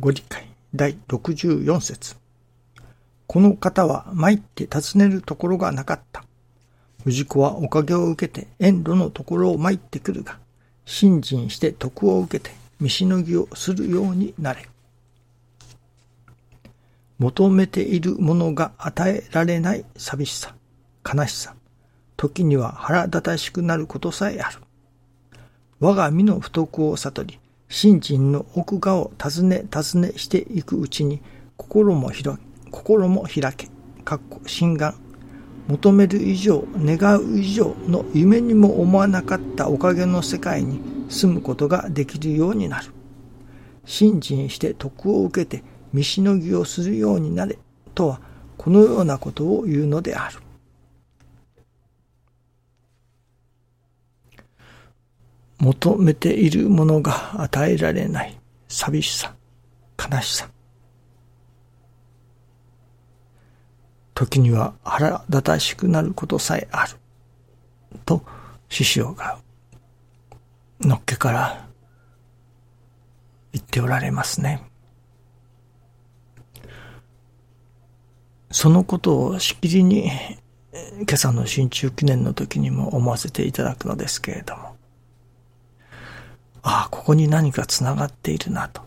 ご理解第64節この方は参って尋ねるところがなかった。氏子はおかげを受けて遠路のところを参ってくるが、信心して徳を受けて見しのぎをするようになれ。求めているものが与えられない寂しさ、悲しさ、時には腹立たしくなることさえある。我が身の不徳を悟り、信心の奥側を尋ね尋ねしていくうちに、心も広心も開け、かっこ心眼、求める以上、願う以上の夢にも思わなかったおかげの世界に住むことができるようになる。信心して徳を受けて見しのぎをするようになれとはこのようなことを言うのである。求めているものが与えられない寂しさ、悲しさ。時には腹立たしくなることさえある。と、師匠が、のっけから言っておられますね。そのことをしきりに、今朝の新中記念の時にも思わせていただくのですけれども、ああ、ここに何か繋がっているなと。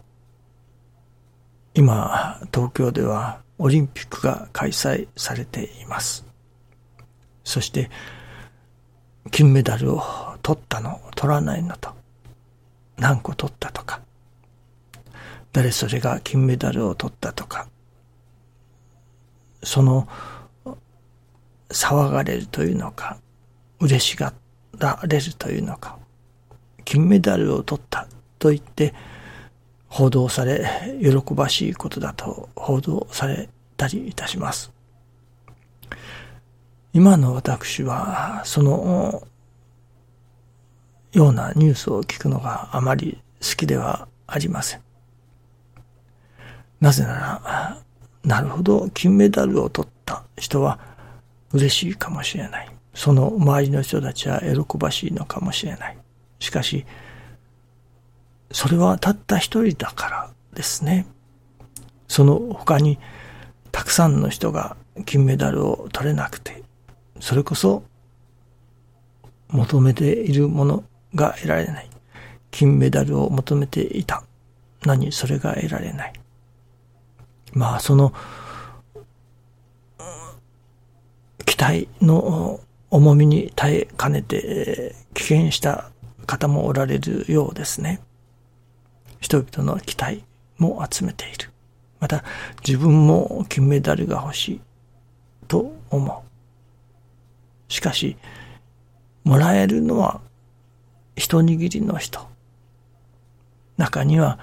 今、東京ではオリンピックが開催されています。そして、金メダルを取ったの、取らないのと、何個取ったとか、誰それが金メダルを取ったとか、その、騒がれるというのか、嬉しがられるというのか、金メダルを取ったと言って報道され、喜ばしいことだと報道されたりいたします。今の私は、そのようなニュースを聞くのがあまり好きではありません。なぜなら、なるほど、金メダルを取った人は嬉しいかもしれない。その周りの人たちは喜ばしいのかもしれない。しかし、それはたった一人だからですね。その他にたくさんの人が金メダルを取れなくて、それこそ求めているものが得られない。金メダルを求めていた。何それが得られない。まあ、その、期待の重みに耐えかねて、危険した方もおられるようですね。人々の期待も集めている。また、自分も金メダルが欲しいと思う。しかし、もらえるのは一握りの人。中には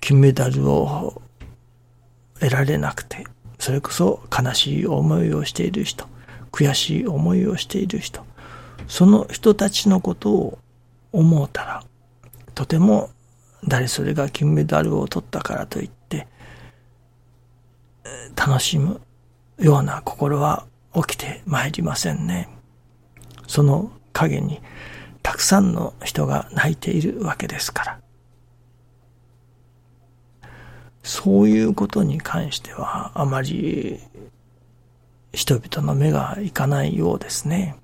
金メダルを得られなくて、それこそ悲しい思いをしている人、悔しい思いをしている人、その人たちのことを思うたら、とても誰それが金メダルを取ったからといって、楽しむような心は起きてまいりませんね。その影にたくさんの人が泣いているわけですから。そういうことに関してはあまり人々の目がいかないようですね。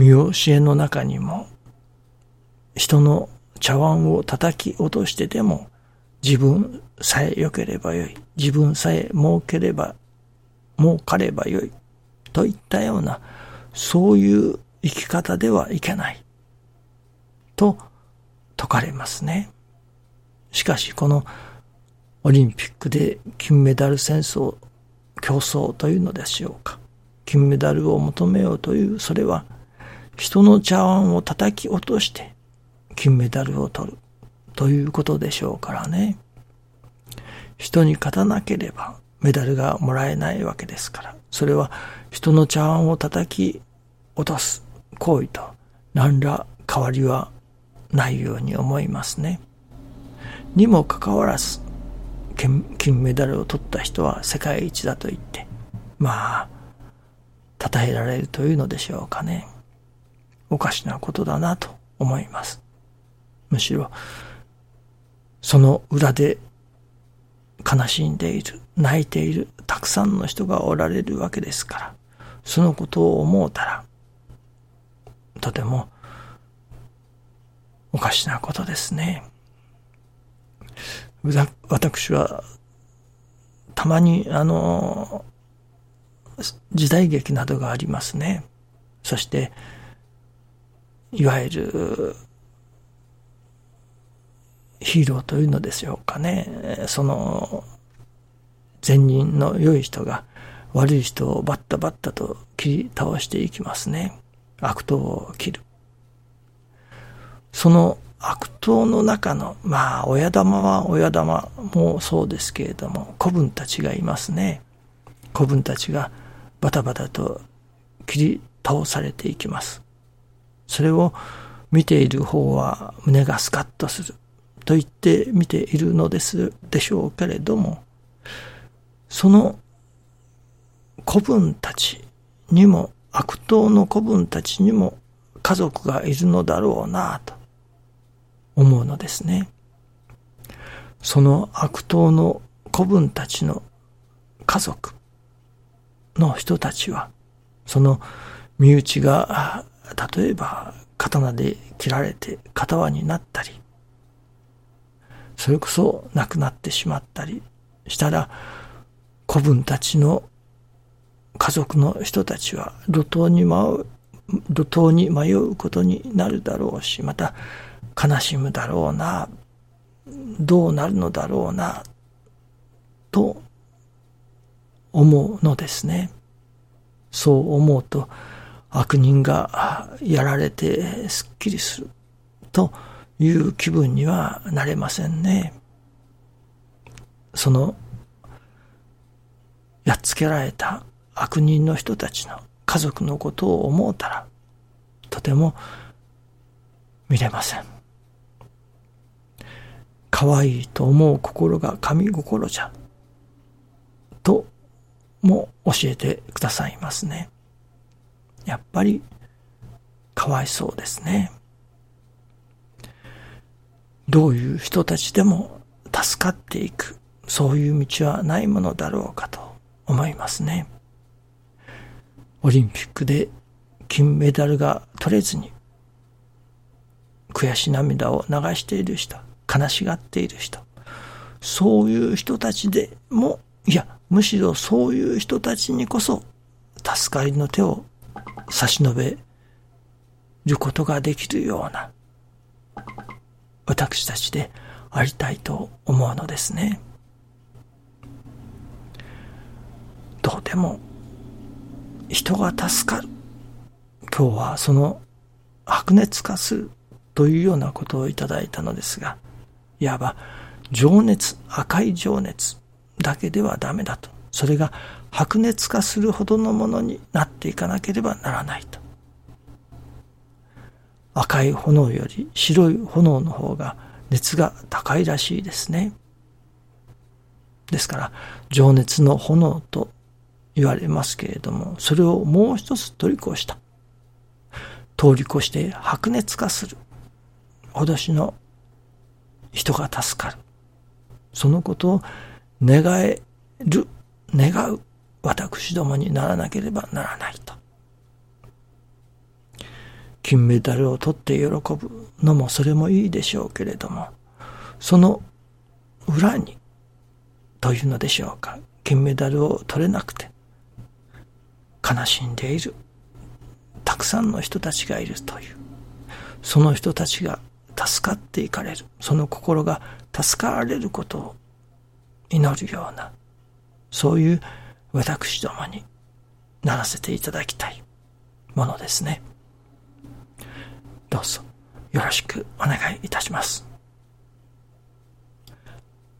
見教えの中にも、人の茶碗を叩き落としてでも、自分さえ良ければよい。自分さえ儲ければ、儲かればよい。といったような、そういう生き方ではいけない。と説かれますね。しかし、このオリンピックで金メダル戦争、競争というのでしょうか。金メダルを求めようという、それは人の茶碗を叩き落として金メダルを取るということでしょうからね。人に勝たなければメダルがもらえないわけですから、それは人の茶碗を叩き落とす行為と何ら変わりはないように思いますね。にもかかわらず、金メダルを取った人は世界一だと言って、まあ、称えられるというのでしょうかね。おかしなことだなと思います。むしろ、その裏で悲しんでいる、泣いている、たくさんの人がおられるわけですから、そのことを思うたら、とてもおかしなことですね。私は、たまに、あの、時代劇などがありますね。そして、いわゆる、ヒーローというのでしょうかね。その、善人の良い人が悪い人をバッタバッタと切り倒していきますね。悪党を切る。その悪党の中の、まあ、親玉は親玉もそうですけれども、子分たちがいますね。子分たちがバタバタと切り倒されていきます。それを見ている方は胸がスカッとすると言って見ているのですでしょうけれども、その子分たちにも、悪党の子分たちにも家族がいるのだろうなと思うのですね。その悪党の子分たちの家族の人たちは、その身内が、例えば刀で切られて片輪になったり、それこそ亡くなってしまったりしたら、子分たちの家族の人たちは路頭に舞う、路頭に迷うことになるだろうし、また悲しむだろうな、どうなるのだろうな、と思うのですね。そう思うと、悪人がやられてすっきりするという気分にはなれませんね。その、やっつけられた悪人の人たちの家族のことを思うたら、とても見れません。可愛いと思う心が神心じゃ。とも教えてくださいますね。やっぱりかわいそうですね。どういう人たちでも助かっていく、そういう道はないものだろうかと思いますね。オリンピックで金メダルが取れずに悔し涙を流している人、悲しがっている人、そういう人たちでも、いや、むしろそういう人たちにこそ、助かりの手を差し伸べることができるような、私たちでありたいと思うのですね。どうでも、人が助かる。今日はその白熱化するというようなことをいただいたのですが、いわば情熱、赤い情熱だけではダメだと。それが白熱化するほどのものになっていかなければならないと。赤い炎より白い炎の方が熱が高いらしいですね。ですから、情熱の炎と言われますけれども、それをもう一つ取り越した。通り越して白熱化する。脅しの人が助かる。そのことを願える、願う私どもにならなければならないと。金メダルを取って喜ぶのもそれもいいでしょうけれども、その裏に、というのでしょうか、金メダルを取れなくて、悲しんでいる、たくさんの人たちがいるという、その人たちが助かっていかれる、その心が助かられることを祈るような、そういう私どもにならせていただきたいものですね。どうぞよろしくお願いいたします。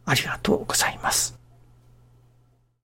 ありがとうございます。